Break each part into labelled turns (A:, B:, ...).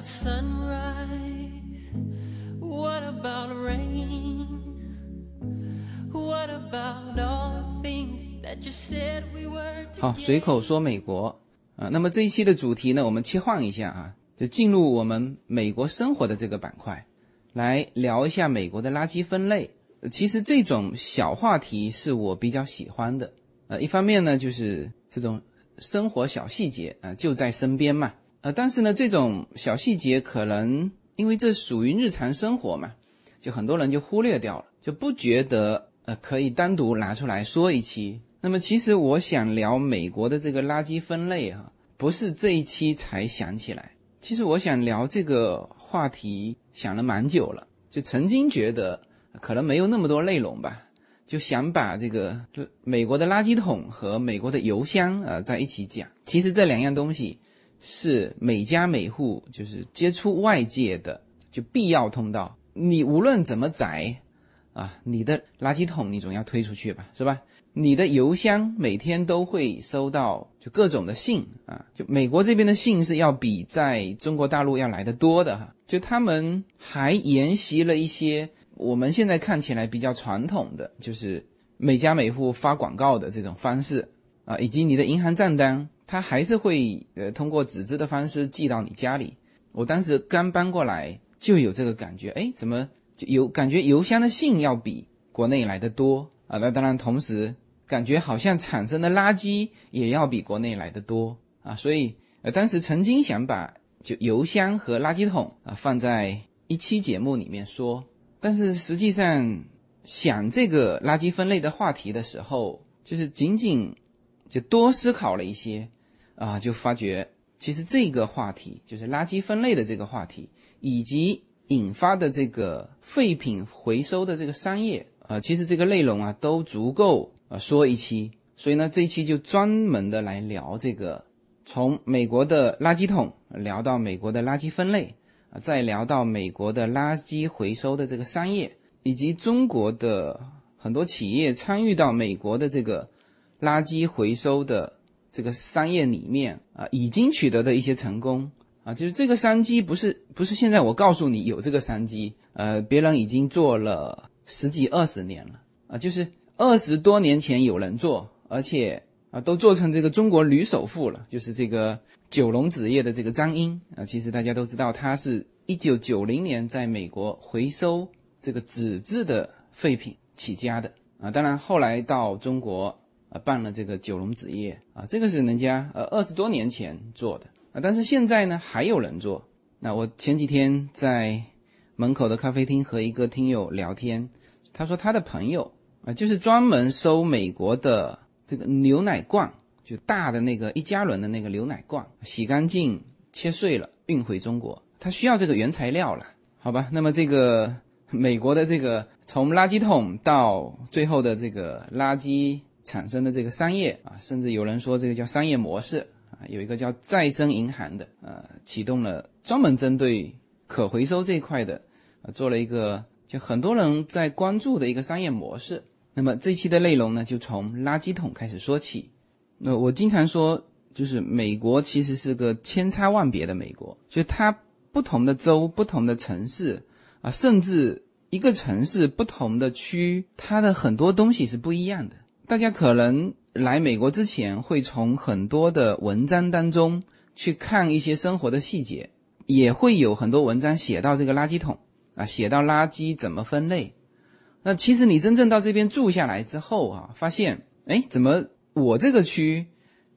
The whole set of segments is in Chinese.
A: about sunrise? What about rain? What about all things that you said we were
B: 好，随口说美国啊。那么这一期的主题呢，我们切换一下啊，就进入我们美国生活的这个板块，来聊一下美国的垃圾分类。其实这种小话题是我比较喜欢的。呃，一方面呢，就是这种生活小细节啊，就在身边嘛。呃，但是呢，这种小细节可能因为这属于日常生活嘛，就很多人就忽略掉了，就不觉得呃可以单独拿出来说一期。那么其实我想聊美国的这个垃圾分类哈，不是这一期才想起来。其实我想聊这个话题想了蛮久了，就曾经觉得可能没有那么多内容吧，就想把这个美国的垃圾桶和美国的邮箱啊在一起讲。其实这两样东西。是每家每户就是接触外界的就必要通道。你无论怎么宰，啊，你的垃圾桶你总要推出去吧，是吧？你的邮箱每天都会收到就各种的信啊，就美国这边的信是要比在中国大陆要来的多的哈。就他们还沿袭了一些我们现在看起来比较传统的，就是每家每户发广告的这种方式啊，以及你的银行账单。他还是会呃通过纸质的方式寄到你家里。我当时刚搬过来就有这个感觉，哎，怎么就有感觉邮箱的信要比国内来的多啊？那当然，同时感觉好像产生的垃圾也要比国内来的多啊。所以呃当时曾经想把就邮箱和垃圾桶啊放在一期节目里面说，但是实际上想这个垃圾分类的话题的时候，就是仅仅就多思考了一些。啊，就发觉其实这个话题就是垃圾分类的这个话题，以及引发的这个废品回收的这个商业啊，其实这个内容啊都足够啊说一期。所以呢，这一期就专门的来聊这个，从美国的垃圾桶聊到美国的垃圾分类啊，再聊到美国的垃圾回收的这个商业，以及中国的很多企业参与到美国的这个垃圾回收的。这个商业里面啊，已经取得的一些成功啊，就是这个商机不是不是现在我告诉你有这个商机，呃，别人已经做了十几二十年了啊，就是二十多年前有人做，而且啊都做成这个中国女首富了，就是这个九龙纸业的这个张英啊，其实大家都知道，他是一九九零年在美国回收这个纸质的废品起家的啊，当然后来到中国。啊，办了这个九龙纸业啊，这个是人家呃二十多年前做的啊，但是现在呢还有人做。那我前几天在门口的咖啡厅和一个听友聊天，他说他的朋友啊，就是专门收美国的这个牛奶罐，就大的那个一加仑的那个牛奶罐，洗干净切碎了运回中国，他需要这个原材料了，好吧？那么这个美国的这个从垃圾桶到最后的这个垃圾。产生的这个商业啊，甚至有人说这个叫商业模式啊，有一个叫再生银行的，呃，启动了专门针对可回收这一块的，啊，做了一个就很多人在关注的一个商业模式。那么这期的内容呢，就从垃圾桶开始说起。那我经常说，就是美国其实是个千差万别的美国，就它不同的州、不同的城市啊，甚至一个城市不同的区，它的很多东西是不一样的。大家可能来美国之前，会从很多的文章当中去看一些生活的细节，也会有很多文章写到这个垃圾桶啊，写到垃圾怎么分类。那其实你真正到这边住下来之后啊，发现，哎，怎么我这个区，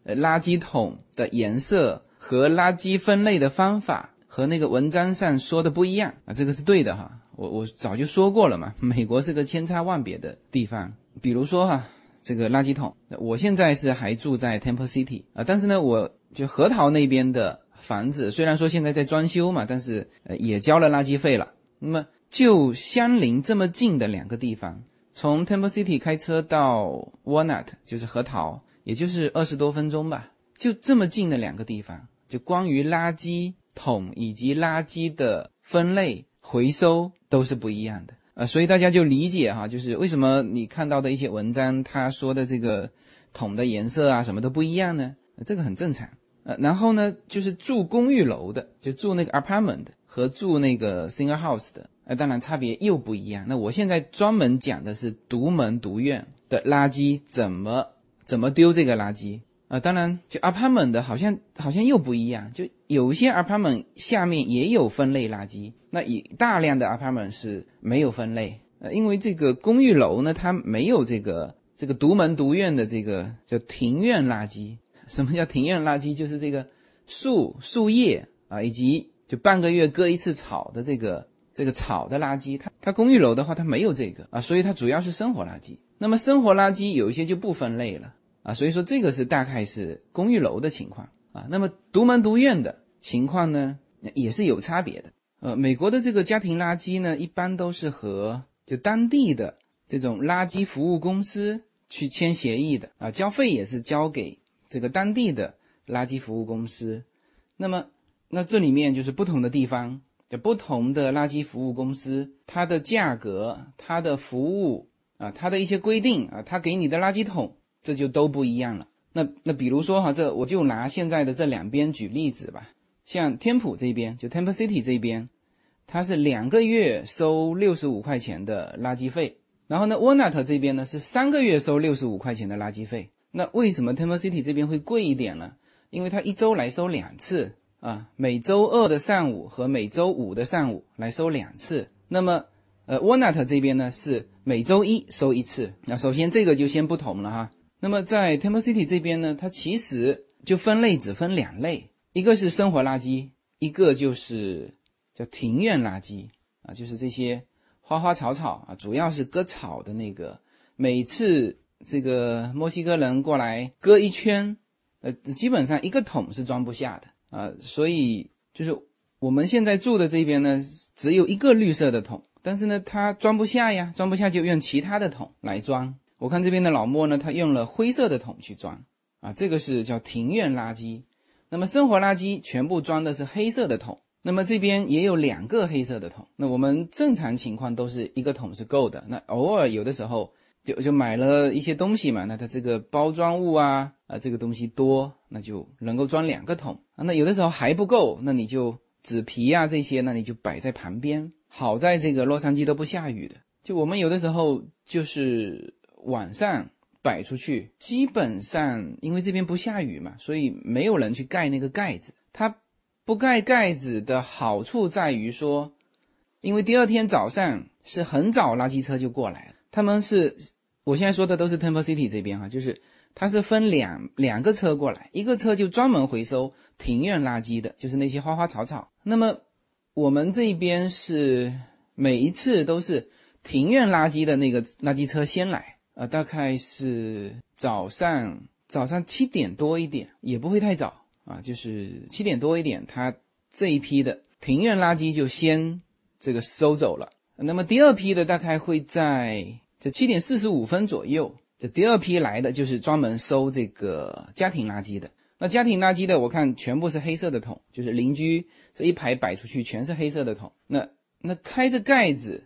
B: 呃，垃圾桶的颜色和垃圾分类的方法和那个文章上说的不一样啊？这个是对的哈，我我早就说过了嘛，美国是个千差万别的地方，比如说哈。这个垃圾桶，我现在是还住在 Temple City 啊，但是呢，我就核桃那边的房子，虽然说现在在装修嘛，但是呃也交了垃圾费了。那么就相邻这么近的两个地方，从 Temple City 开车到 Walnut 就是核桃，也就是二十多分钟吧，就这么近的两个地方，就关于垃圾桶以及垃圾的分类回收都是不一样的。呃，所以大家就理解哈，就是为什么你看到的一些文章，他说的这个桶的颜色啊，什么都不一样呢？这个很正常。呃，然后呢，就是住公寓楼的，就住那个 apartment 和住那个 single house 的，呃，当然差别又不一样。那我现在专门讲的是独门独院的垃圾怎么怎么丢这个垃圾啊、当然，就 apartment 的好像好像又不一样，就有一些 apartment 下面也有分类垃圾，那以大量的 apartment 是没有分类，呃，因为这个公寓楼呢，它没有这个这个独门独院的这个叫庭院垃圾。什么叫庭院垃圾？就是这个树树叶啊，以及就半个月割一次草的这个这个草的垃圾。它它公寓楼的话，它没有这个啊，所以它主要是生活垃圾。那么生活垃圾有一些就不分类了啊，所以说这个是大概是公寓楼的情况啊。那么独门独院的情况呢，也是有差别的。呃，美国的这个家庭垃圾呢，一般都是和就当地的这种垃圾服务公司去签协议的啊，交费也是交给。这个当地的垃圾服务公司，那么那这里面就是不同的地方，就不同的垃圾服务公司，它的价格、它的服务啊、它的一些规定啊，它给你的垃圾桶这就都不一样了。那那比如说哈，这我就拿现在的这两边举例子吧，像天普这边，就 Temple City 这边，它是两个月收六十五块钱的垃圾费，然后呢，Walnut 这边呢是三个月收六十五块钱的垃圾费。那为什么 Temple City 这边会贵一点呢？因为它一周来收两次啊，每周二的上午和每周五的上午来收两次。那么，呃，Walnut 这边呢是每周一收一次。那首先这个就先不同了哈。那么在 Temple City 这边呢，它其实就分类只分两类，一个是生活垃圾，一个就是叫庭院垃圾啊，就是这些花花草草啊，主要是割草的那个，每次。这个墨西哥人过来割一圈，呃，基本上一个桶是装不下的啊，所以就是我们现在住的这边呢，只有一个绿色的桶，但是呢，它装不下呀，装不下就用其他的桶来装。我看这边的老莫呢，他用了灰色的桶去装啊，这个是叫庭院垃圾。那么生活垃圾全部装的是黑色的桶，那么这边也有两个黑色的桶。那我们正常情况都是一个桶是够的，那偶尔有的时候。就就买了一些东西嘛，那它这个包装物啊啊，这个东西多，那就能够装两个桶啊。那有的时候还不够，那你就纸皮啊这些，那你就摆在旁边。好在这个洛杉矶都不下雨的，就我们有的时候就是晚上摆出去，基本上因为这边不下雨嘛，所以没有人去盖那个盖子。它不盖盖子的好处在于说，因为第二天早上是很早垃圾车就过来了，他们是。我现在说的都是 Temple City 这边哈，就是它是分两两个车过来，一个车就专门回收庭院垃圾的，就是那些花花草草。那么我们这边是每一次都是庭院垃圾的那个垃圾车先来，呃，大概是早上早上七点多一点，也不会太早啊，就是七点多一点，他这一批的庭院垃圾就先这个收走了。那么第二批的大概会在。这七点四十五分左右，这第二批来的就是专门收这个家庭垃圾的。那家庭垃圾的，我看全部是黑色的桶，就是邻居这一排摆出去全是黑色的桶。那那开着盖子，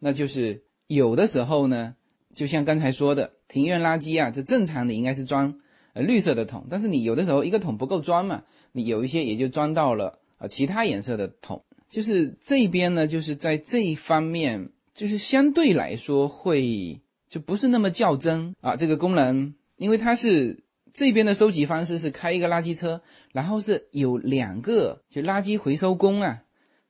B: 那就是有的时候呢，就像刚才说的，庭院垃圾啊，这正常的应该是装呃绿色的桶，但是你有的时候一个桶不够装嘛，你有一些也就装到了呃其他颜色的桶。就是这边呢，就是在这一方面。就是相对来说会就不是那么较真啊，这个功能，因为它是这边的收集方式是开一个垃圾车，然后是有两个就垃圾回收工啊，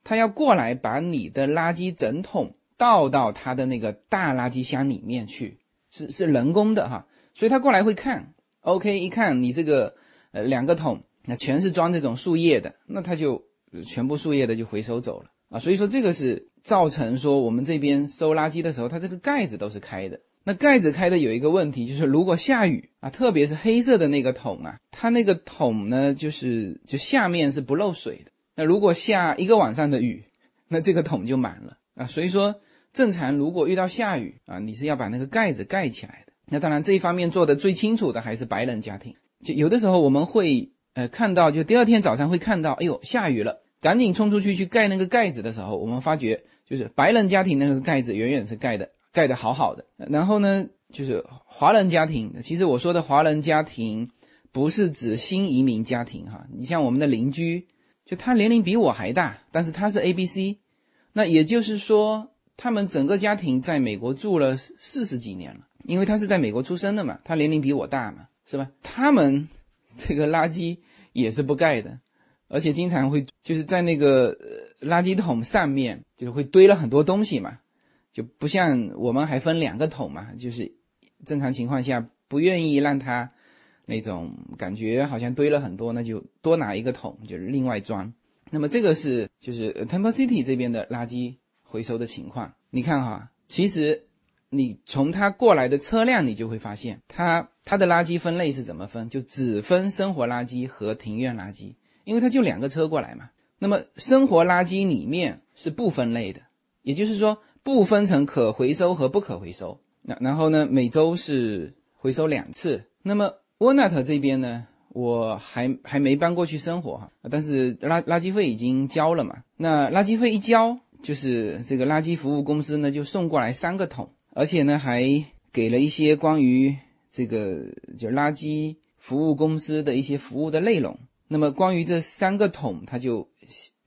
B: 他要过来把你的垃圾整桶倒到他的那个大垃圾箱里面去，是是人工的哈，所以他过来会看，OK，一看你这个呃两个桶那全是装这种树叶的，那他就全部树叶的就回收走了啊，所以说这个是。造成说我们这边收垃圾的时候，它这个盖子都是开的。那盖子开的有一个问题，就是如果下雨啊，特别是黑色的那个桶啊，它那个桶呢，就是就下面是不漏水的。那如果下一个晚上的雨，那这个桶就满了啊。所以说，正常如果遇到下雨啊，你是要把那个盖子盖起来的。那当然这一方面做的最清楚的还是白人家庭。就有的时候我们会呃看到，就第二天早上会看到，哎呦下雨了，赶紧冲出去去盖那个盖子的时候，我们发觉。就是白人家庭那个盖子远远是盖的盖的好好的，然后呢，就是华人家庭，其实我说的华人家庭不是指新移民家庭哈。你像我们的邻居，就他年龄比我还大，但是他是 A B C，那也就是说，他们整个家庭在美国住了四十几年了，因为他是在美国出生的嘛，他年龄比我大嘛，是吧？他们这个垃圾也是不盖的，而且经常会就是在那个垃圾桶上面，就是会堆了很多东西嘛，就不像我们还分两个桶嘛，就是正常情况下不愿意让他。那种感觉好像堆了很多，那就多拿一个桶，就是另外装。那么这个是就是 Temple City 这边的垃圾回收的情况。你看哈，其实你从它过来的车辆，你就会发现它它的垃圾分类是怎么分，就只分生活垃圾和庭院垃圾，因为它就两个车过来嘛。那么生活垃圾里面是不分类的，也就是说不分成可回收和不可回收。那然后呢，每周是回收两次。那么沃纳特这边呢，我还还没搬过去生活哈，但是垃垃圾费已经交了嘛。那垃圾费一交，就是这个垃圾服务公司呢就送过来三个桶，而且呢还给了一些关于这个就垃圾服务公司的一些服务的内容。那么关于这三个桶，他就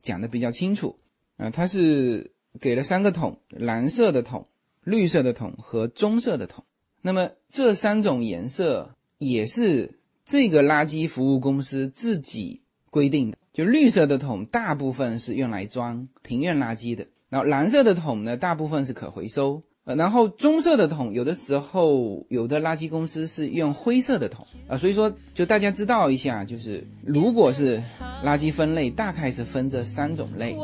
B: 讲的比较清楚啊，他是给了三个桶：蓝色的桶、绿色的桶和棕色的桶。那么这三种颜色。也是这个垃圾服务公司自己规定的，就绿色的桶大部分是用来装庭院垃圾的，然后蓝色的桶呢大部分是可回收，呃，然后棕色的桶有的时候有的垃圾公司是用灰色的桶啊，所以说就大家知道一下，就是如果是垃圾分类，大概是分这三种类。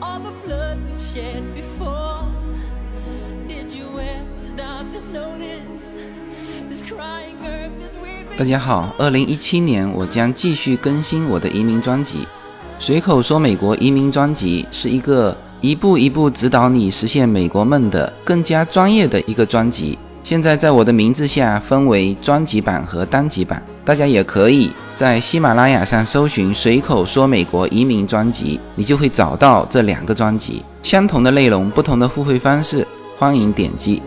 B: All the blood we've shed before? Did you ever stop to notice this crying earth that's weeping? 大家好，二零一七年我将继续更新我的移民专辑。随口说美国移民专辑是一个一步一步指导你实现美国梦的更加专业的一个专辑。现在在我的名字下分为专辑版和单集版，大家也可以在喜马拉雅上搜寻“随口说美国移民专辑”，你就会找到这两个专辑，相同的内容，不同的付费方式，欢迎点击。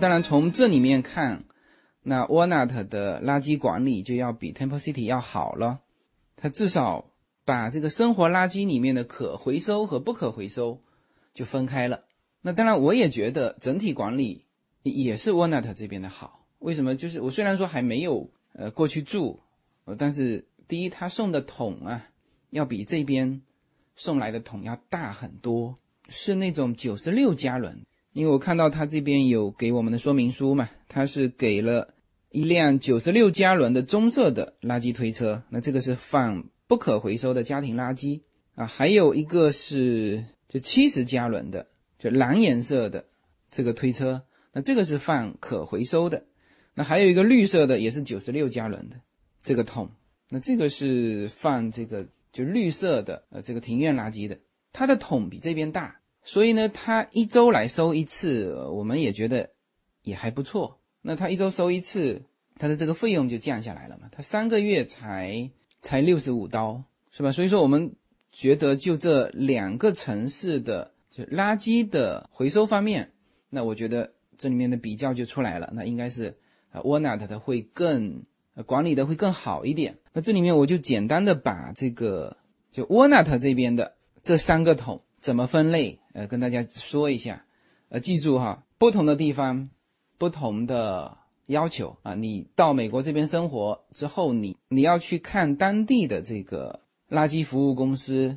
B: 当然，从这里面看，那 Walnut 的垃圾管理就要比 Temple City 要好了。它至少把这个生活垃圾里面的可回收和不可回收就分开了。那当然，我也觉得整体管理也是 Walnut 这边的好。为什么？就是我虽然说还没有呃过去住，呃，但是第一，他送的桶啊，要比这边送来的桶要大很多，是那种九十六加仑。因为我看到他这边有给我们的说明书嘛，他是给了一辆九十六加仑的棕色的垃圾推车，那这个是放不可回收的家庭垃圾啊，还有一个是就七十加仑的，就蓝颜色的这个推车，那这个是放可回收的，那还有一个绿色的也是九十六加仑的这个桶，那这个是放这个就绿色的呃这个庭院垃圾的，它的桶比这边大。所以呢，他一周来收一次，我们也觉得也还不错。那他一周收一次，他的这个费用就降下来了嘛？他三个月才才六十五刀，是吧？所以说我们觉得就这两个城市的就垃圾的回收方面，那我觉得这里面的比较就出来了。那应该是啊，Walnut 的会更管理的会更好一点。那这里面我就简单的把这个就 Walnut 这边的这三个桶怎么分类。呃，跟大家说一下，呃，记住哈，不同的地方，不同的要求啊。你到美国这边生活之后，你你要去看当地的这个垃圾服务公司，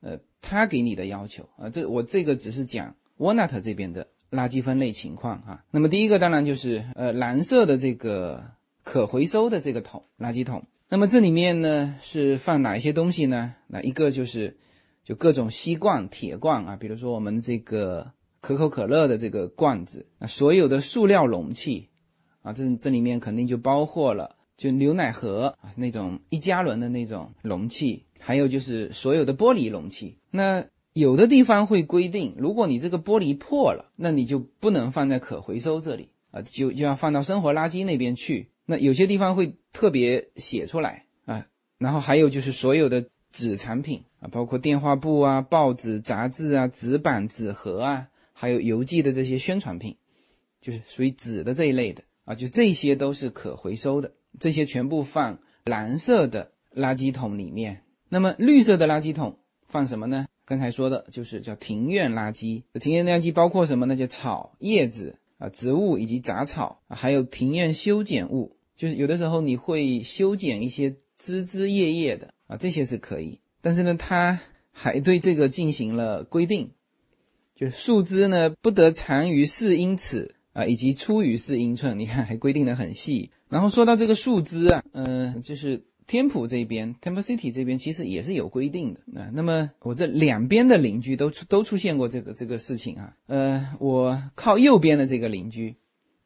B: 呃，他给你的要求啊。这我这个只是讲 Walnut 这边的垃圾分类情况哈。那么第一个当然就是呃蓝色的这个可回收的这个桶垃圾桶。那么这里面呢是放哪一些东西呢？那一个就是。就各种锡罐、铁罐啊，比如说我们这个可口可乐的这个罐子，那所有的塑料容器啊，这这里面肯定就包括了就牛奶盒啊那种一加仑的那种容器，还有就是所有的玻璃容器。那有的地方会规定，如果你这个玻璃破了，那你就不能放在可回收这里啊，就就要放到生活垃圾那边去。那有些地方会特别写出来啊。然后还有就是所有的纸产品啊，包括电话簿啊、报纸、杂志啊、纸板、纸盒啊，还有邮寄的这些宣传品，就是属于纸的这一类的啊，就这些都是可回收的。这些全部放蓝色的垃圾桶里面。那么绿色的垃圾桶放什么呢？刚才说的就是叫庭院垃圾。庭院垃圾包括什么？那些草、叶子啊、植物以及杂草，还有庭院修剪物。就是有的时候你会修剪一些枝枝叶叶的啊，这些是可以。但是呢，它还对这个进行了规定，就树枝呢不得长于四英尺啊，以及粗于四英寸。你看还规定的很细。然后说到这个树枝啊，嗯，就是天普这边，Temple City 这边其实也是有规定的啊。那么我这两边的邻居都出都出现过这个这个事情啊。呃，我靠右边的这个邻居，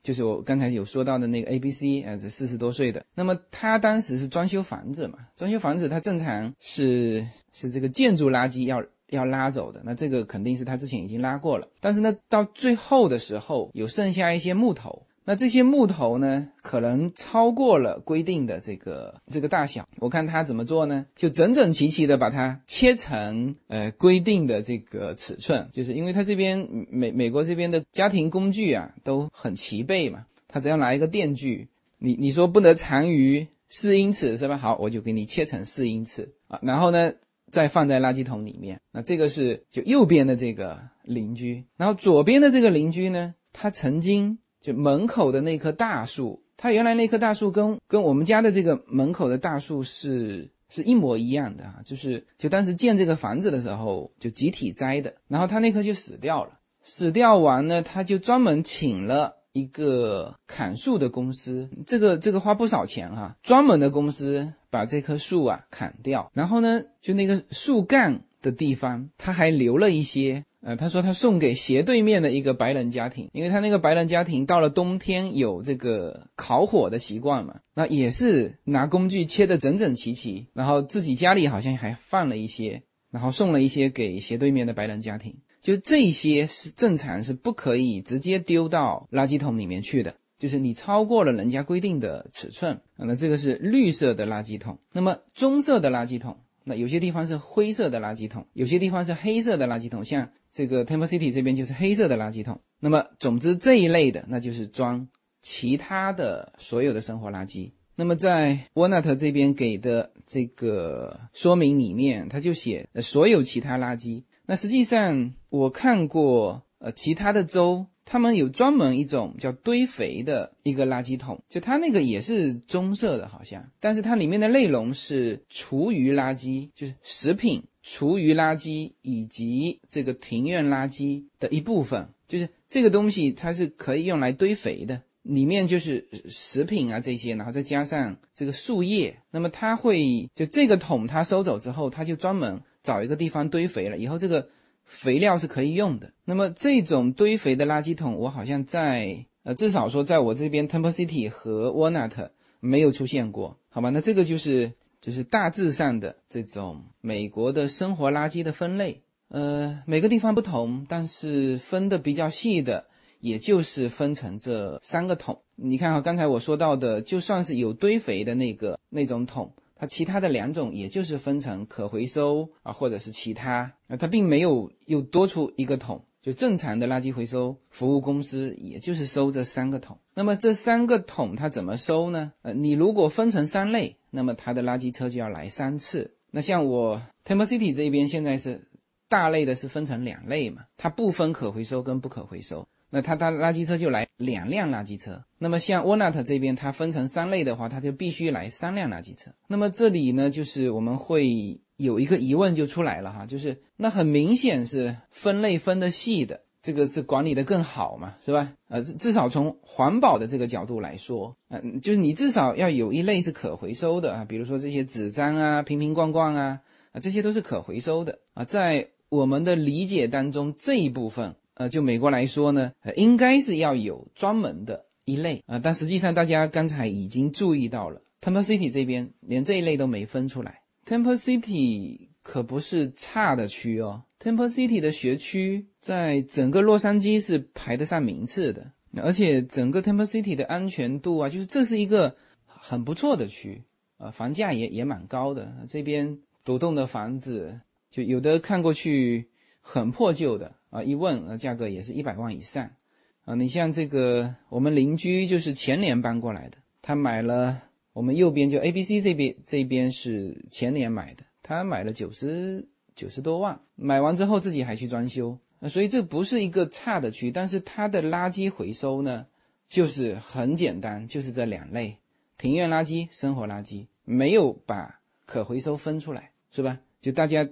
B: 就是我刚才有说到的那个 A B C 呃，这四十多岁的。那么他当时是装修房子嘛，装修房子他正常是是这个建筑垃圾要要拉走的，那这个肯定是他之前已经拉过了。但是呢，到最后的时候有剩下一些木头。那这些木头呢，可能超过了规定的这个这个大小。我看他怎么做呢？就整整齐齐的把它切成呃规定的这个尺寸，就是因为他这边美美国这边的家庭工具啊都很齐备嘛，他只要拿一个电锯，你你说不能长于四英尺是吧？好，我就给你切成四英尺啊，然后呢再放在垃圾桶里面。那这个是就右边的这个邻居，然后左边的这个邻居呢，他曾经。就门口的那棵大树，它原来那棵大树跟跟我们家的这个门口的大树是是一模一样的啊，就是就当时建这个房子的时候就集体栽的，然后他那棵就死掉了，死掉完呢，他就专门请了一个砍树的公司，这个这个花不少钱哈，专门的公司把这棵树啊砍掉，然后呢，就那个树干的地方，他还留了一些。呃，他说他送给斜对面的一个白人家庭，因为他那个白人家庭到了冬天有这个烤火的习惯嘛，那也是拿工具切得整整齐齐，然后自己家里好像还放了一些，然后送了一些给斜对面的白人家庭。就这些是正常是不可以直接丢到垃圾桶里面去的，就是你超过了人家规定的尺寸，那这个是绿色的垃圾桶，那么棕色的垃圾桶，那有些地方是灰色的垃圾桶，有些地方是黑色的垃圾桶，像。这个 Temple City 这边就是黑色的垃圾桶。那么，总之这一类的，那就是装其他的所有的生活垃圾。那么，在 Walnut 这边给的这个说明里面，他就写所有其他垃圾。那实际上我看过，呃，其他的州他们有专门一种叫堆肥的一个垃圾桶，就它那个也是棕色的，好像，但是它里面的内容是厨余垃圾，就是食品。厨余垃圾以及这个庭院垃圾的一部分，就是这个东西，它是可以用来堆肥的。里面就是食品啊这些，然后再加上这个树叶，那么它会就这个桶它收走之后，它就专门找一个地方堆肥了。以后这个肥料是可以用的。那么这种堆肥的垃圾桶，我好像在呃至少说在我这边 Temple City 和 Walnut 没有出现过，好吧？那这个就是。就是大致上的这种美国的生活垃圾的分类，呃，每个地方不同，但是分的比较细的，也就是分成这三个桶。你看哈，刚才我说到的，就算是有堆肥的那个那种桶，其他的两种，也就是分成可回收啊，或者是其他啊，它并没有又多出一个桶。就正常的垃圾回收服务公司，也就是收这三个桶。那么这三个桶它怎么收呢？呃，你如果分成三类。那么它的垃圾车就要来三次。那像我 Temple City 这边现在是大类的是分成两类嘛，它不分可回收跟不可回收。那它它垃圾车就来两辆垃圾车。那么像 Walnut 这边它分成三类的话，它就必须来三辆垃圾车。那么这里呢，就是我们会有一个疑问就出来了哈，就是那很明显是分类分的细的。这个是管理的更好嘛，是吧？呃，至少从环保的这个角度来说，嗯，就是你至少要有一类是可回收的啊，比如说这些纸张啊、瓶瓶罐罐啊，啊，这些都是可回收的啊。在我们的理解当中，这一部分，呃，就美国来说呢，呃，应该是要有专门的一类啊。但实际上，大家刚才已经注意到了 Temple City 这边连这一类都没分出来。Temple City 可不是差的区哦，Temple City 的学区在整个洛杉矶是排得上名次的，而且整个 Temple City 的安全度啊，就是这是一个很不错的区啊，房价也也蛮高的。这边独栋的房子就有的看过去很破旧的啊，一问价格也是一百万以上啊。你像这个我们邻居就是前年搬过来的，他买了。我们右边就 A、B、C 这边，这边是前年买的，他买了九十九十多万，买完之后自己还去装修，啊所以这不是一个差的区，但是它的垃圾回收呢，就是很简单，就是这两类，庭院垃圾、生活垃圾，没有把可回收分出来，是吧？就大家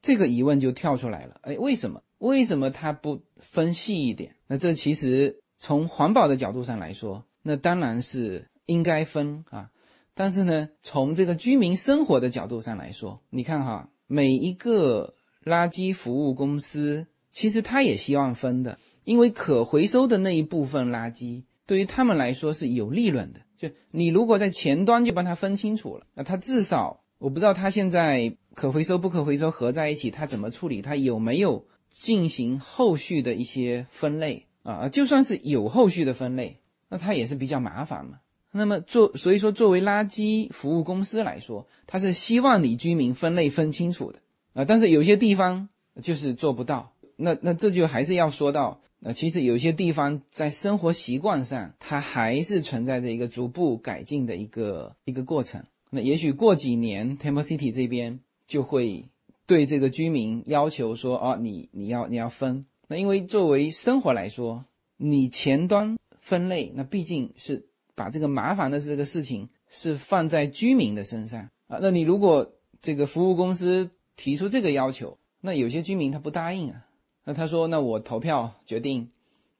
B: 这个疑问就跳出来了，哎，为什么？为什么它不分细一点？那这其实从环保的角度上来说，那当然是应该分啊。但是呢，从这个居民生活的角度上来说，你看哈，每一个垃圾服务公司其实他也希望分的，因为可回收的那一部分垃圾对于他们来说是有利润的。就你如果在前端就帮他分清楚了，那他至少我不知道他现在可回收不可回收合在一起，他怎么处理，他有没有进行后续的一些分类啊？就算是有后续的分类，那它也是比较麻烦嘛。那么做，所以说作为垃圾服务公司来说，它是希望你居民分类分清楚的啊。但是有些地方就是做不到，那那这就还是要说到，呃，其实有些地方在生活习惯上，它还是存在着一个逐步改进的一个一个过程。那也许过几年，Temple City 这边就会对这个居民要求说，哦，你你要你要分。那因为作为生活来说，你前端分类，那毕竟是。把这个麻烦的这个事情是放在居民的身上啊，那你如果这个服务公司提出这个要求，那有些居民他不答应啊，那他说那我投票决定，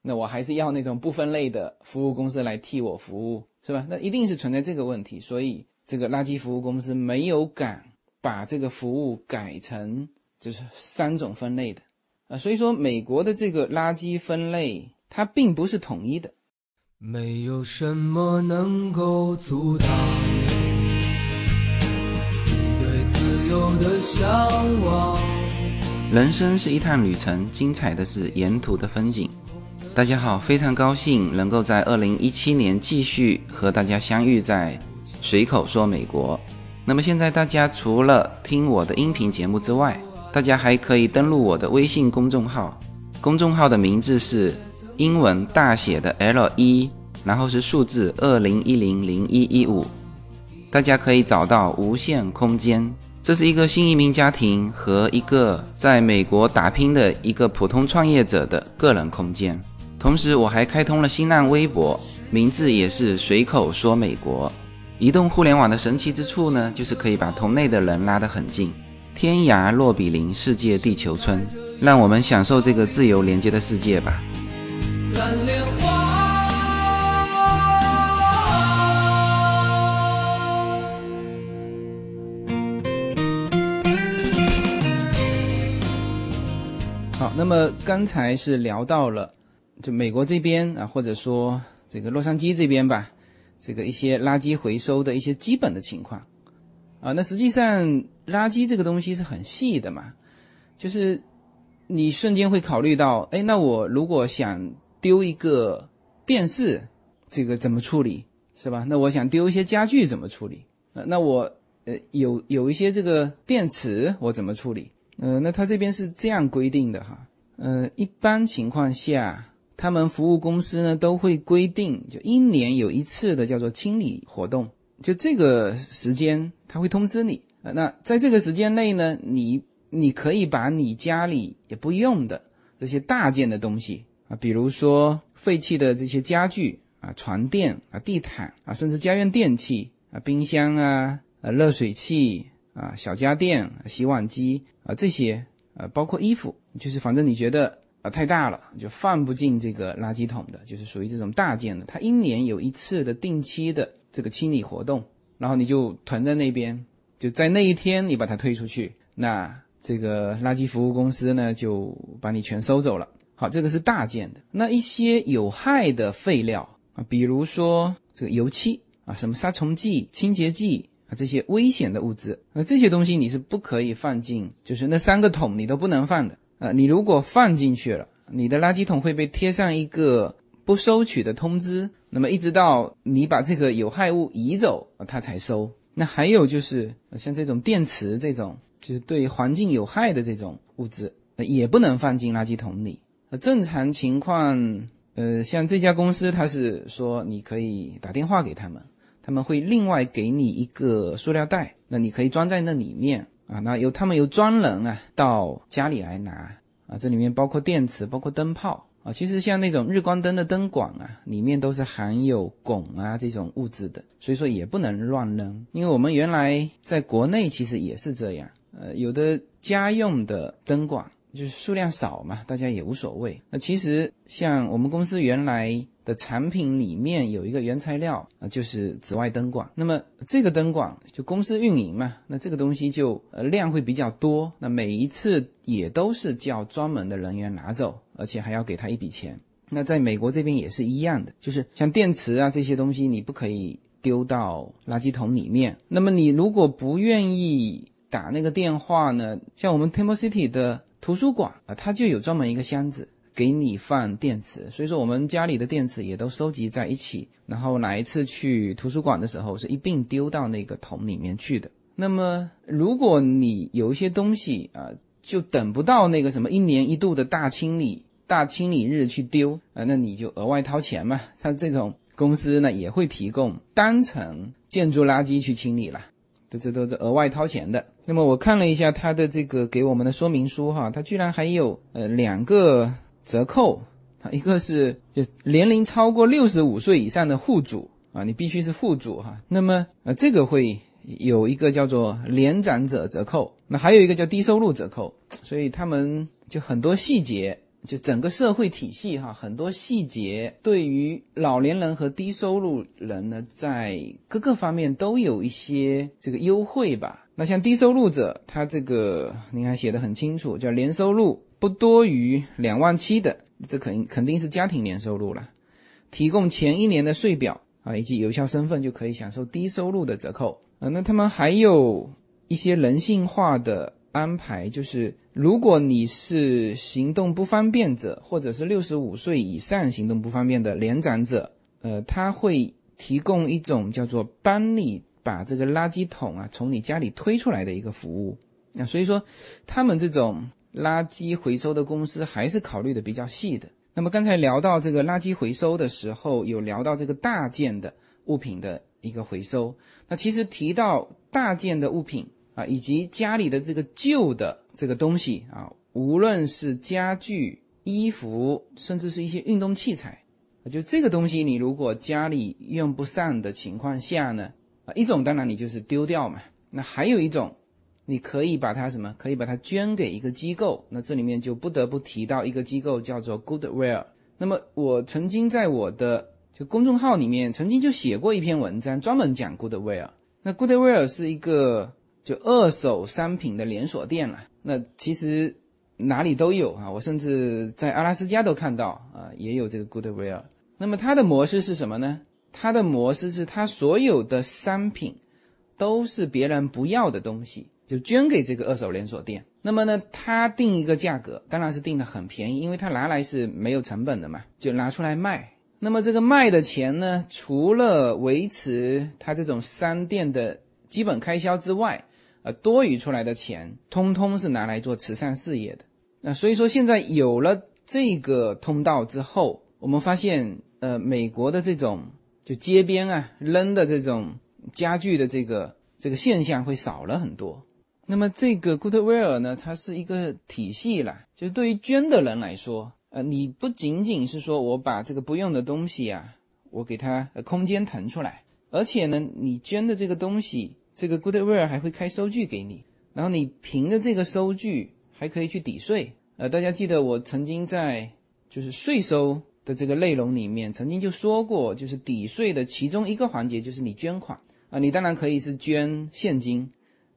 B: 那我还是要那种不分类的服务公司来替我服务，是吧？那一定是存在这个问题，所以这个垃圾服务公司没有敢把这个服务改成就是三种分类的啊，所以说美国的这个垃圾分类它并不是统一的。没有什么能够阻挡你对自由的向往。人生是一趟旅程，精彩的是沿途的风景。大家好，非常高兴能够在二零一七年继续和大家相遇在随口说美国。那么现在大家除了听我的音频节目之外，大家还可以登录我的微信公众号，公众号的名字是。英文大写的 L 一，然后是数字二零一零零一一五，大家可以找到无限空间。这是一个新移民家庭和一个在美国打拼的一个普通创业者的个人空间。同时，我还开通了新浪微博，名字也是随口说美国。移动互联网的神奇之处呢，就是可以把同类的人拉得很近，天涯若比邻，世界地球村。让我们享受这个自由连接的世界吧。蓝莲花。好，那么刚才是聊到了，就美国这边啊，或者说这个洛杉矶这边吧，这个一些垃圾回收的一些基本的情况啊。那实际上，垃圾这个东西是很细的嘛，就是你瞬间会考虑到，哎，那我如果想。丢一个电视，这个怎么处理，是吧？那我想丢一些家具怎么处理？那那我呃有有一些这个电池，我怎么处理？呃，那他这边是这样规定的哈。呃，一般情况下，他们服务公司呢都会规定，就一年有一次的叫做清理活动，就这个时间他会通知你。那在这个时间内呢，你你可以把你家里也不用的这些大件的东西。啊，比如说废弃的这些家具啊、床垫啊、地毯啊，甚至家用电器啊、冰箱啊、呃热水器啊、小家电、洗碗机啊这些，呃，包括衣服，就是反正你觉得啊太大了，就放不进这个垃圾桶的，就是属于这种大件的。它一年有一次的定期的这个清理活动，然后你就囤在那边，就在那一天你把它推出去，那这个垃圾服务公司呢就把你全收走了。好，这个是大件的。那一些有害的废料啊，比如说这个油漆啊，什么杀虫剂、清洁剂啊这些危险的物质，那这些东西你是不可以放进，就是那三个桶你都不能放的啊。你如果放进去了，你的垃圾桶会被贴上一个不收取的通知，那么一直到你把这个有害物移走，它才收。那还有就是像这种电池这种，就是对环境有害的这种物质，也不能放进垃圾桶里。正常情况，呃，像这家公司，它是说你可以打电话给他们，他们会另外给你一个塑料袋，那你可以装在那里面啊。那由他们由专人啊到家里来拿啊，这里面包括电池，包括灯泡。啊，其实像那种日光灯的灯管啊，里面都是含有汞啊这种物质的，所以说也不能乱扔。因为我们原来在国内其实也是这样，呃，有的家用的灯管就是数量少嘛，大家也无所谓。那其实像我们公司原来。的产品里面有一个原材料啊，就是紫外灯管。那么这个灯管就公司运营嘛，那这个东西就呃量会比较多。那每一次也都是叫专门的人员拿走，而且还要给他一笔钱。那在美国这边也是一样的，就是像电池啊这些东西，你不可以丢到垃圾桶里面。那么你如果不愿意打那个电话呢，像我们 Temple City 的图书馆啊，它就有专门一个箱子。给你放电池，所以说我们家里的电池也都收集在一起，然后哪一次去图书馆的时候是一并丢到那个桶里面去的。那么如果你有一些东西啊，就等不到那个什么一年一度的大清理、大清理日去丢啊，那你就额外掏钱嘛。像这种公司呢也会提供单层建筑垃圾去清理了，这这都是额外掏钱的。那么我看了一下他的这个给我们的说明书哈，他居然还有呃两个。折扣啊，一个是就年龄超过六十五岁以上的户主啊，你必须是户主哈。那么呃，这个会有一个叫做年长者折扣，那还有一个叫低收入折扣。所以他们就很多细节，就整个社会体系哈，很多细节对于老年人和低收入人呢，在各个方面都有一些这个优惠吧。那像低收入者，他这个你看写的很清楚，叫年收入。不多于两万七的，这肯肯定是家庭年收入了。提供前一年的税表啊，以及有效身份就可以享受低收入的折扣啊。那他们还有一些人性化的安排，就是如果你是行动不方便者，或者是六十五岁以上行动不方便的年长者，呃，他会提供一种叫做帮你把这个垃圾桶啊从你家里推出来的一个服务。那所以说，他们这种。垃圾回收的公司还是考虑的比较细的。那么刚才聊到这个垃圾回收的时候，有聊到这个大件的物品的一个回收。那其实提到大件的物品啊，以及家里的这个旧的这个东西啊，无论是家具、衣服，甚至是一些运动器材，就这个东西，你如果家里用不上的情况下呢，啊，一种当然你就是丢掉嘛。那还有一种。你可以把它什么？可以把它捐给一个机构。那这里面就不得不提到一个机构，叫做 Goodwill。那么我曾经在我的就公众号里面曾经就写过一篇文章，专门讲 Goodwill。那 Goodwill 是一个就二手商品的连锁店了。那其实哪里都有啊，我甚至在阿拉斯加都看到啊，也有这个 Goodwill。那么它的模式是什么呢？它的模式是它所有的商品都是别人不要的东西。就捐给这个二手连锁店，那么呢，他定一个价格，当然是定的很便宜，因为他拿来是没有成本的嘛，就拿出来卖。那么这个卖的钱呢，除了维持他这种商店的基本开销之外，呃，多余出来的钱，通通是拿来做慈善事业的。那所以说，现在有了这个通道之后，我们发现，呃，美国的这种就街边啊扔的这种家具的这个这个现象会少了很多。那么这个 Goodwill 呢，它是一个体系啦，就是对于捐的人来说，呃，你不仅仅是说我把这个不用的东西啊，我给它空间腾出来，而且呢，你捐的这个东西，这个 Goodwill 还会开收据给你，然后你凭着这个收据还可以去抵税。呃，大家记得我曾经在就是税收的这个内容里面曾经就说过，就是抵税的其中一个环节就是你捐款啊，你当然可以是捐现金。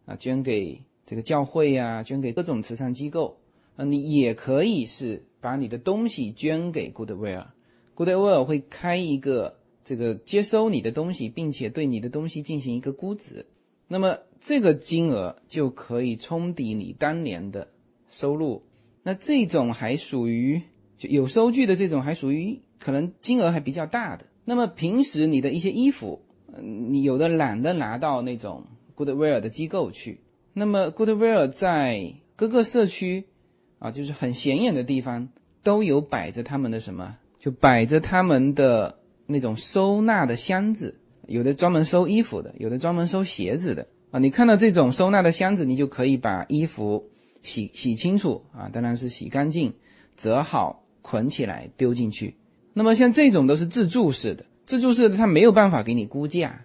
B: 啊，捐给这个教会呀，捐给各种慈善机构，啊，你也可以是把你的东西捐给 Goodwill，Goodwill 会开一个这个接收你的东西，并且对你的东西进行一个估值，那么这个金额就可以冲抵你当年的收入。那这种还属于就有收据的这种，还属于可能金额还比较大的。那么平时你的一些衣服，嗯你有的懒得拿到那种 Goodwill 的机构去。那么 Goodwill 在各个社区啊，就是很显眼的地方，都有摆着他们的什么，就摆着他们的那种收纳的箱子，有的专门收衣服的，有的专门收鞋子的啊。你看到这种收纳的箱子，你就可以把衣服洗洗清楚啊，当然是洗干净，折好，捆起来丢进去。那么像这种都是自助式的，自助式的它没有办法给你估价，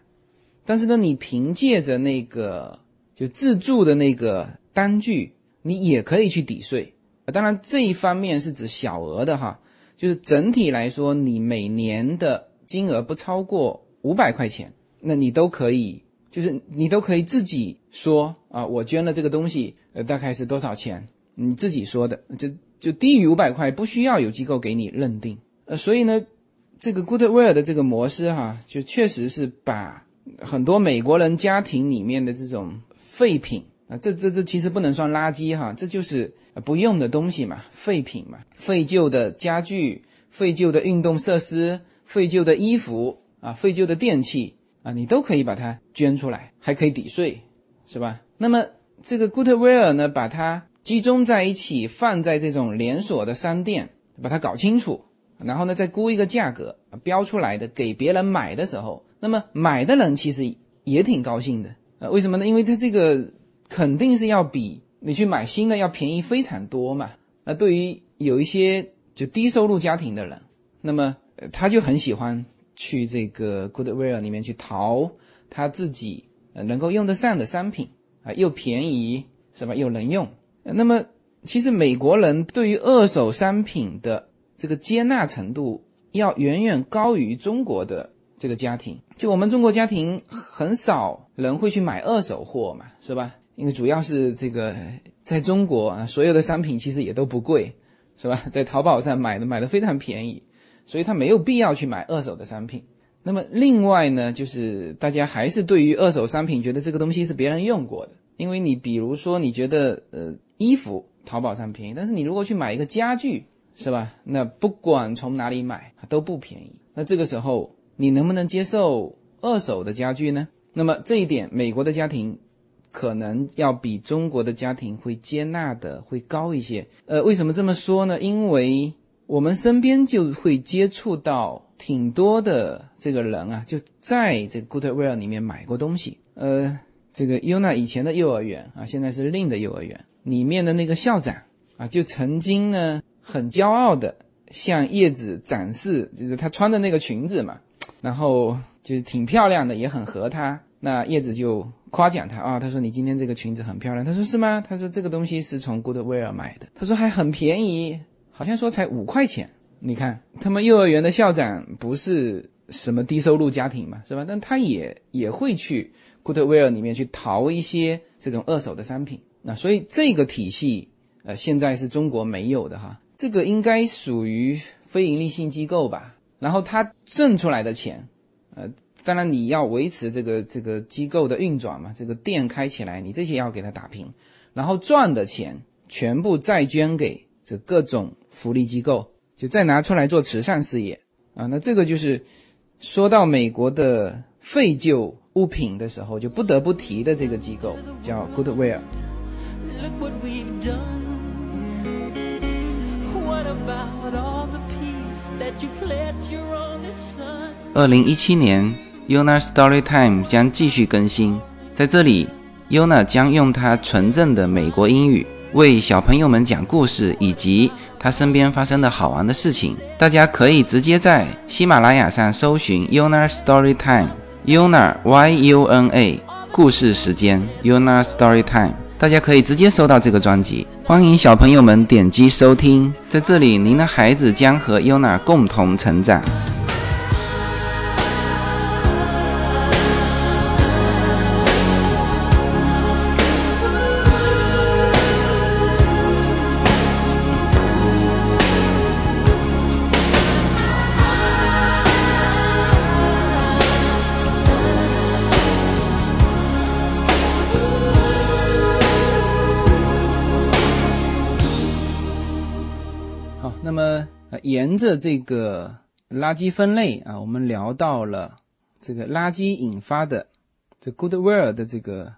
B: 但是呢，你凭借着那个就自助的那个单据，你也可以去抵税。当然这一方面是指小额的哈，就是整体来说，你每年的金额不超过五百块钱，那你都可以，就是你都可以自己说啊，我捐了这个东西，呃，大概是多少钱，你自己说的，就就低于五百块，不需要有机构给你认定。呃，所以呢，这个 Goodwill 的这个模式哈，就确实是把很多美国人家庭里面的这种废品啊，这这这其实不能算垃圾哈，这就是不用的东西嘛，废品嘛，废旧的家具、废旧的运动设施、废旧的衣服啊、废旧的电器啊，你都可以把它捐出来，还可以抵税，是吧？那么这个 Goodwill 呢，把它集中在一起，放在这种连锁的商店，把它搞清楚。然后呢，再估一个价格标出来的，给别人买的时候，那么买的人其实也挺高兴的呃，为什么呢？因为他这个肯定是要比你去买新的要便宜非常多嘛。那对于有一些就低收入家庭的人，那么他就很喜欢去这个 Goodwill 里面去淘他自己能够用得上的商品啊，又便宜是吧？又能用。那么其实美国人对于二手商品的这个接纳程度要远远高于中国的这个家庭，就我们中国家庭很少人会去买二手货嘛，是吧？因为主要是这个在中国啊，所有的商品其实也都不贵，是吧？在淘宝上买的买的非常便宜，所以他没有必要去买二手的商品。那么另外呢，就是大家还是对于二手商品觉得这个东西是别人用过的，因为你比如说你觉得呃衣服淘宝上便宜，但是你如果去买一个家具。是吧？那不管从哪里买它都不便宜。那这个时候你能不能接受二手的家具呢？那么这一点，美国的家庭可能要比中国的家庭会接纳的会高一些。呃，为什么这么说呢？因为我们身边就会接触到挺多的这个人啊，就在这个 Goodwill 里面买过东西。呃，这个 Yuna 以前的幼儿园啊，现在是另的幼儿园里面的那个校长啊，就曾经呢。很骄傲的向叶子展示，就是她穿的那个裙子嘛，然后就是挺漂亮的，也很合她。那叶子就夸奖她啊，她说你今天这个裙子很漂亮。她说是吗？她说这个东西是从 Goodwill 买的。她说还很便宜，好像说才五块钱。你看他们幼儿园的校长不是什么低收入家庭嘛，是吧？但他也也会去 Goodwill 里面去淘一些这种二手的商品。那所以这个体系，呃，现在是中国没有的哈。这个应该属于非盈利性机构吧？然后他挣出来的钱，呃，当然你要维持这个这个机构的运转嘛，这个店开起来，你这些要给他打平，然后赚的钱全部再捐给这各种福利机构，就再拿出来做慈善事业啊。那这个就是说到美国的废旧物品的时候，就不得不提的这个机构叫 Goodwill。二零一七年，Yuna Story Time 将继续更新。在这里，Yuna 将用她纯正的美国英语为小朋友们讲故事，以及她身边发生的好玩的事情。大家可以直接在喜马拉雅上搜寻 Yuna Story Time，Yuna Y U N A，故事时间，Yuna Story Time。大家可以直接收到这个专辑，欢迎小朋友们点击收听。在这里，您的孩子将和 Yuna 共同成长。着这个垃圾分类啊，我们聊到了这个垃圾引发的这 Goodwill 的这个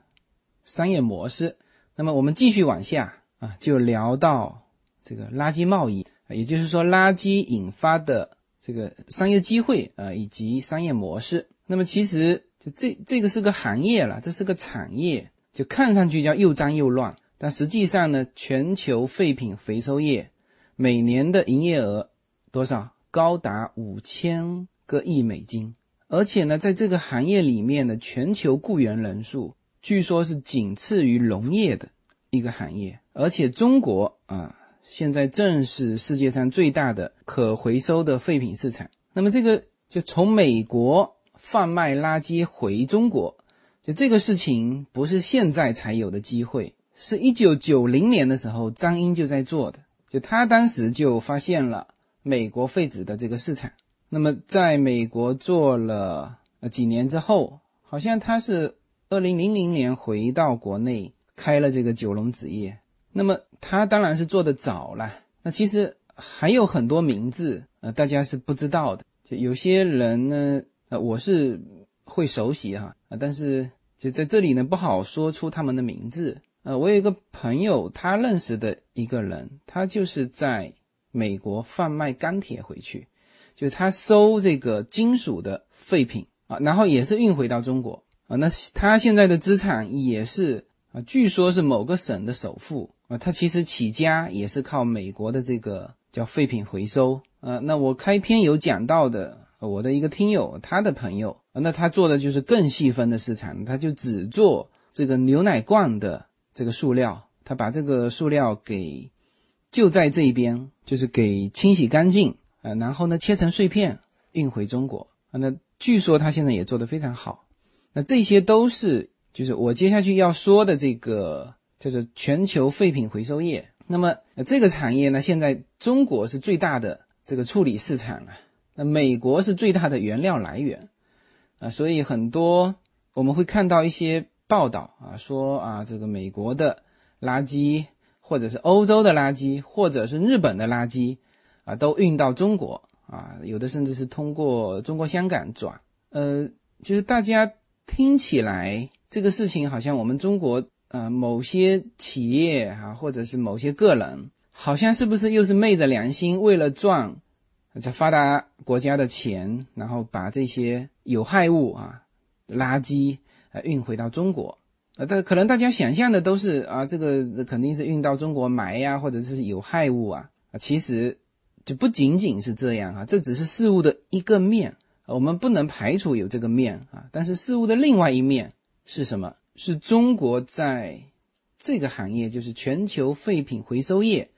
B: 商业模式。那么我们继续往下啊，就聊到这个垃圾贸易，也就是说垃圾引发的这个商业机会啊，以及商业模式。那么其实就这这个是个行业了，这是个产业，就看上去叫又脏又乱，但实际上呢，全球废品回收业每年的营业额多少？高达五千个亿美金，而且呢，在这个行业里面的全球雇员人数。据说，是仅次于农业的一个行业，而且中国啊，现在正是世界上最大的可回收的废品市场。那么，这个就从美国贩卖垃圾回中国，就这个事情不是现在才有的机会，是一九九零年的时候，张英就在做的。就他当时就发现了美国废纸的这个市场。那么，在美国做了呃几年之后，好像他是。二零零零年回到国内开了这个九龙纸业，那么他当然是做的早了。那其实还有很多名字，呃，大家是不知道的。就有些人呢，呃，我是会熟悉哈，啊，但是就在这里呢不好说出他们的名字。呃，我有一个朋友，他认识的一个人，他就是在美国贩卖钢铁回去，就他收这个金属的废品啊，然后也是运回到中国。啊，那他现在的资产也是啊，据说是某个省的首富啊。他其实起家也是靠美国的这个叫废品回收啊。那我开篇有讲到的，我的一个听友，他的朋友啊，那他做的就是更细分的市场，他就只做这个牛奶罐的这个塑料，他把这个塑料给就在这一边，就是给清洗干净啊，然后呢切成碎片运回中国啊。那据说他现在也做得非常好。那这些都是，就是我接下去要说的这个叫做全球废品回收业。那么这个产业呢，现在中国是最大的这个处理市场了，那美国是最大的原料来源啊，所以很多我们会看到一些报道啊，说啊这个美国的垃圾，或者是欧洲的垃圾，或者是日本的垃圾啊，都运到中国啊，有的甚至是通过中国香港转，呃，就是大家。听起来这个事情好像我们中国呃某些企业啊，或者是某些个人，好像是不是又是昧着良心，为了赚这发达国家的钱，然后把这些有害物啊、垃圾呃运回到中国？呃，但可能大家想象的都是啊，这个肯定是运到中国埋呀，或者是有害物啊啊，其实就不仅仅是这样啊，这只是事物的一个面。我们不能排除有这个面啊，但是事物的另外一面是什么？是中国在这个行业，就是全球废品回收业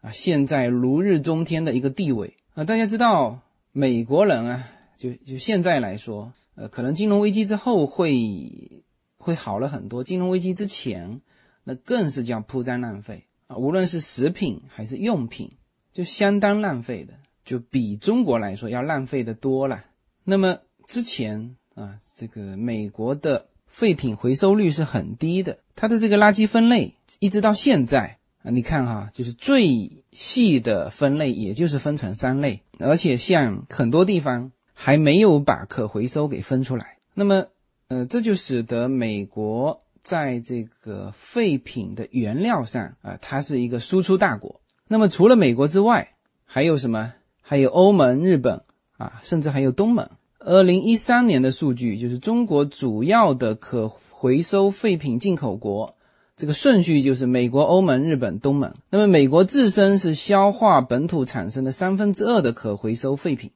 B: 啊，现在如日中天的一个地位啊。大家知道，美国人啊，就就现在来说，呃，可能金融危机之后会会好了很多，金融危机之前那更是叫铺张浪费啊，无论是食品还是用品，就相当浪费的，就比中国来说要浪费的多了。那么之前啊，这个美国的废品回收率是很低的，它的这个垃圾分类一直到现在啊，你看哈，就是最细的分类，也就是分成三类，而且像很多地方还没有把可回收给分出来。那么，呃，这就使得美国在这个废品的原料上啊，它是一个输出大国。那么除了美国之外，还有什么？还有欧盟、日本。啊，甚至还有东盟。二零一三年的数据就是中国主要的可回收废品进口国，这个顺序就是美国、欧盟、日本、东盟。那么美国自身是消化本土产生的三分之二的可回收废品，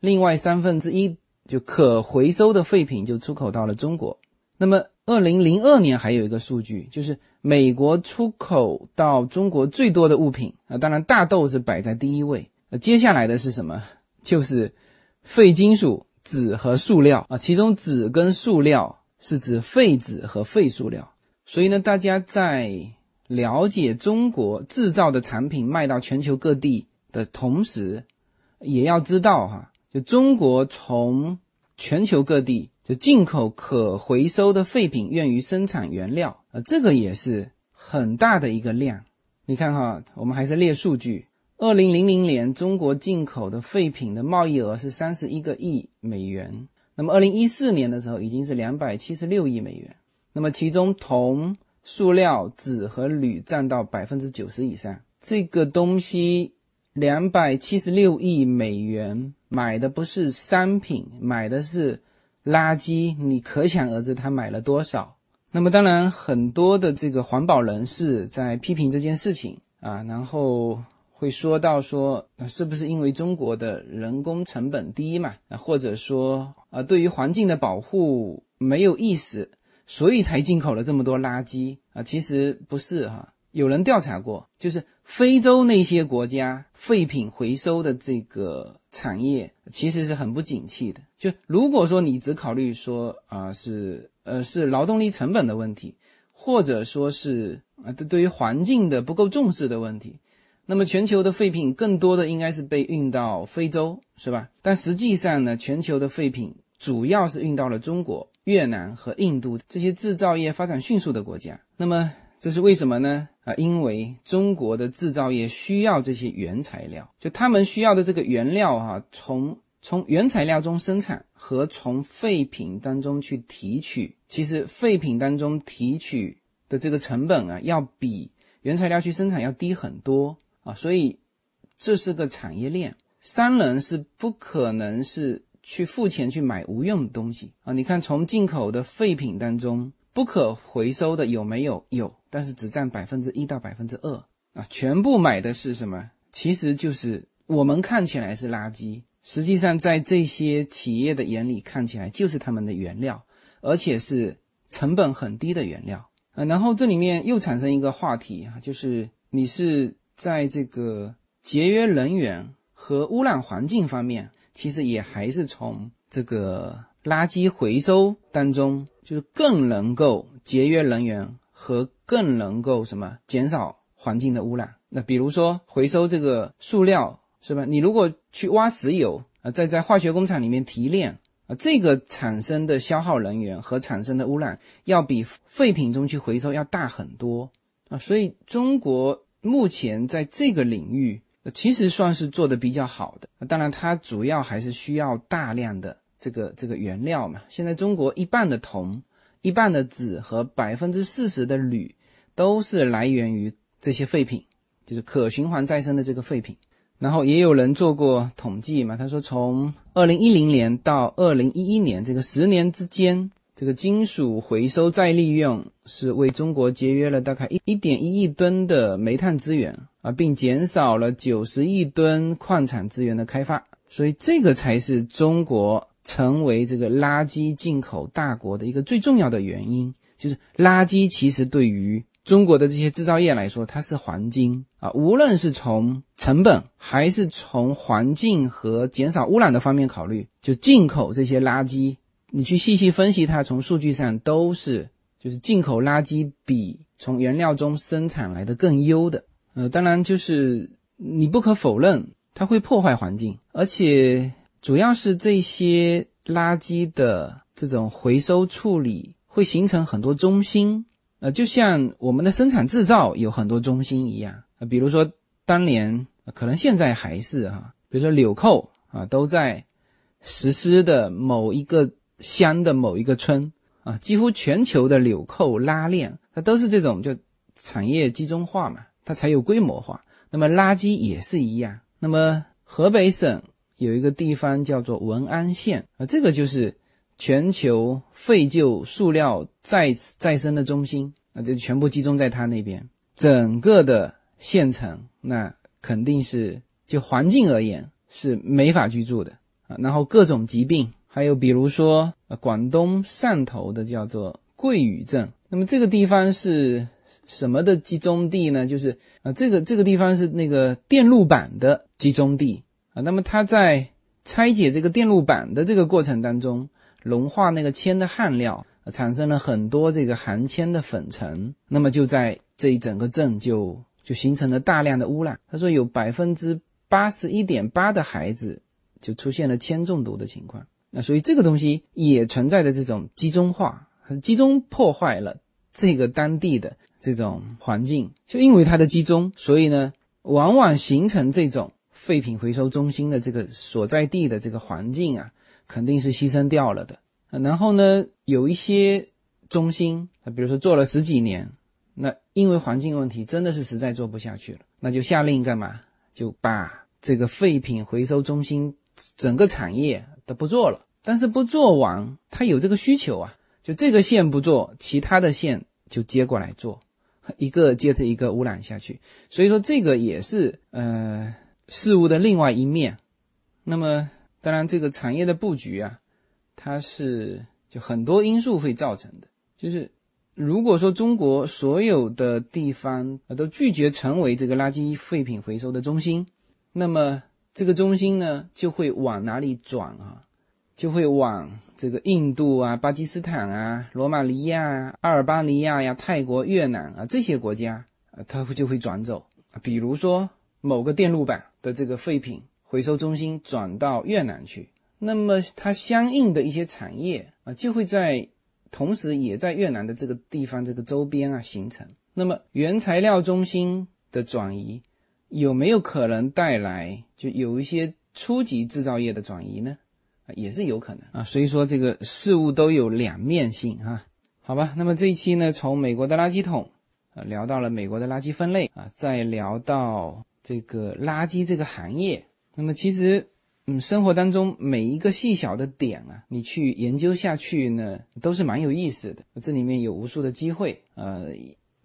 B: 另外三分之一就可回收的废品就出口到了中国。那么二零零二年还有一个数据，就是美国出口到中国最多的物品啊，当然大豆是摆在第一位，那接下来的是什么？就是废金属、纸和塑料啊，其中纸跟塑料是指废纸和废塑料。所以呢，大家在了解中国制造的产品卖到全球各地的同时，也要知道哈，就中国从全球各地就进口可回收的废品，用于生产原料啊，这个也是很大的一个量。你看哈，我们还是列数据。二零零零年中国进口的废品的贸易额是三十一个亿美元，那么二零一四年的时候已经是两百七十六亿美元。那么其中铜、塑料、纸和铝占到百分之九十以上。这个东西两百七十六亿美元买的不是商品，买的是垃圾，你可想而知他买了多少。那么当然，很多的这个环保人士在批评这件事情啊，然后。会说到说，是不是因为中国的人工成本低嘛？啊，或者说啊，对于环境的保护没有意识，所以才进口了这么多垃圾啊？其实不是哈，有人调查过，就是非洲那些国家废品回收的这个产业其实是很不景气的。就如果说你只考虑说啊，是呃是劳动力成本的问题，或者说是啊对对于环境的不够重视的问题。那么全球的废品更多的应该是被运到非洲，是吧？但实际上呢，全球的废品主要是运到了中国、越南和印度这些制造业发展迅速的国家。那么这是为什么呢？啊，因为中国的制造业需要这些原材料，就他们需要的这个原料哈，从从原材料中生产和从废品当中去提取，其实废品当中提取的这个成本啊，要比原材料去生产要低很多。啊，所以这是个产业链，商人是不可能是去付钱去买无用的东西啊。你看，从进口的废品当中，不可回收的有没有？有，但是只占百分之一到百分之二啊。全部买的是什么？其实就是我们看起来是垃圾，实际上在这些企业的眼里看起来就是他们的原料，而且是成本很低的原料啊。然后这里面又产生一个话题啊，就是你是。在这个节约能源和污染环境方面，其实也还是从这个垃圾回收当中，就是更能够节约能源和更能够什么减少环境的污染。那比如说回收这个塑料，是吧？你如果去挖石油啊，再在化学工厂里面提炼啊，这个产生的消耗能源和产生的污染，要比废品中去回收要大很多啊。所以中国。目前在这个领域，其实算是做的比较好的。当然，它主要还是需要大量的这个这个原料嘛。现在中国一半的铜、一半的纸和百分之四十的铝，都是来源于这些废品，就是可循环再生的这个废品。然后也有人做过统计嘛，他说从二零一零年到二零一一年这个十年之间。这个金属回收再利用是为中国节约了大概一一点一亿吨的煤炭资源啊，并减少了九十亿吨矿产资源的开发，所以这个才是中国成为这个垃圾进口大国的一个最重要的原因。就是垃圾其实对于中国的这些制造业来说，它是黄金啊，无论是从成本还是从环境和减少污染的方面考虑，就进口这些垃圾。你去细细分析它，从数据上都是，就是进口垃圾比从原料中生产来的更优的。呃，当然就是你不可否认，它会破坏环境，而且主要是这些垃圾的这种回收处理会形成很多中心，呃，就像我们的生产制造有很多中心一样。呃，比如说当年，可能现在还是哈，比如说纽扣啊，都在实施的某一个。乡的某一个村啊，几乎全球的纽扣拉链，它都是这种就产业集中化嘛，它才有规模化。那么垃圾也是一样。那么河北省有一个地方叫做文安县啊，这个就是全球废旧塑料再再生的中心，那就全部集中在它那边。整个的县城那肯定是就环境而言是没法居住的啊，然后各种疾病。还有比如说，呃，广东汕头的叫做桂屿镇，那么这个地方是什么的集中地呢？就是啊，这个这个地方是那个电路板的集中地那么它在拆解这个电路板的这个过程当中，融化那个铅的焊料，产生了很多这个含铅的粉尘，那么就在这一整个镇就就形成了大量的污染。他说有百分之八十一点八的孩子就出现了铅中毒的情况。那所以这个东西也存在着这种集中化，集中破坏了这个当地的这种环境。就因为它的集中，所以呢，往往形成这种废品回收中心的这个所在地的这个环境啊，肯定是牺牲掉了的。然后呢，有一些中心，比如说做了十几年，那因为环境问题，真的是实在做不下去了，那就下令干嘛？就把这个废品回收中心整个产业都不做了。但是不做完，他有这个需求啊，就这个线不做，其他的线就接过来做，一个接着一个污染下去。所以说这个也是呃事物的另外一面。那么当然，这个产业的布局啊。它是就很多因素会造成的，就是如果说中国所有的地方啊都拒绝成为这个垃圾废品回收的中心，那么这个中心呢就会往哪里转啊？就会往这个印度啊、巴基斯坦啊、罗马尼亚、啊阿尔巴尼亚呀、泰国、越南啊这些国家啊，它就会转走。比如说某个电路板的这个废品回收中心转到越南去。那么它相应的一些产业啊，就会在同时也在越南的这个地方这个周边啊形成。那么原材料中心的转移有没有可能带来就有一些初级制造业的转移呢？啊，也是有可能啊。所以说这个事物都有两面性啊。好吧，那么这一期呢，从美国的垃圾桶啊聊到了美国的垃圾分类啊，再聊到这个垃圾这个行业。那么其实。嗯，生活当中每一个细小的点啊，你去研究下去呢，都是蛮有意思的。这里面有无数的机会，呃，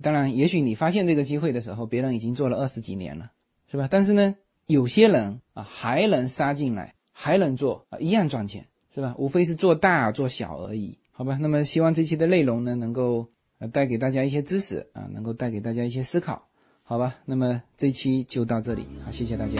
B: 当然，也许你发现这个机会的时候，别人已经做了二十几年了，是吧？但是呢，有些人啊，还能杀进来，还能做啊，一样赚钱，是吧？无非是做大做小而已，好吧？那么希望这期的内容呢，能够呃带给大家一些知识啊，能够带给大家一些思考，好吧那么这期就到这里啊谢谢大家。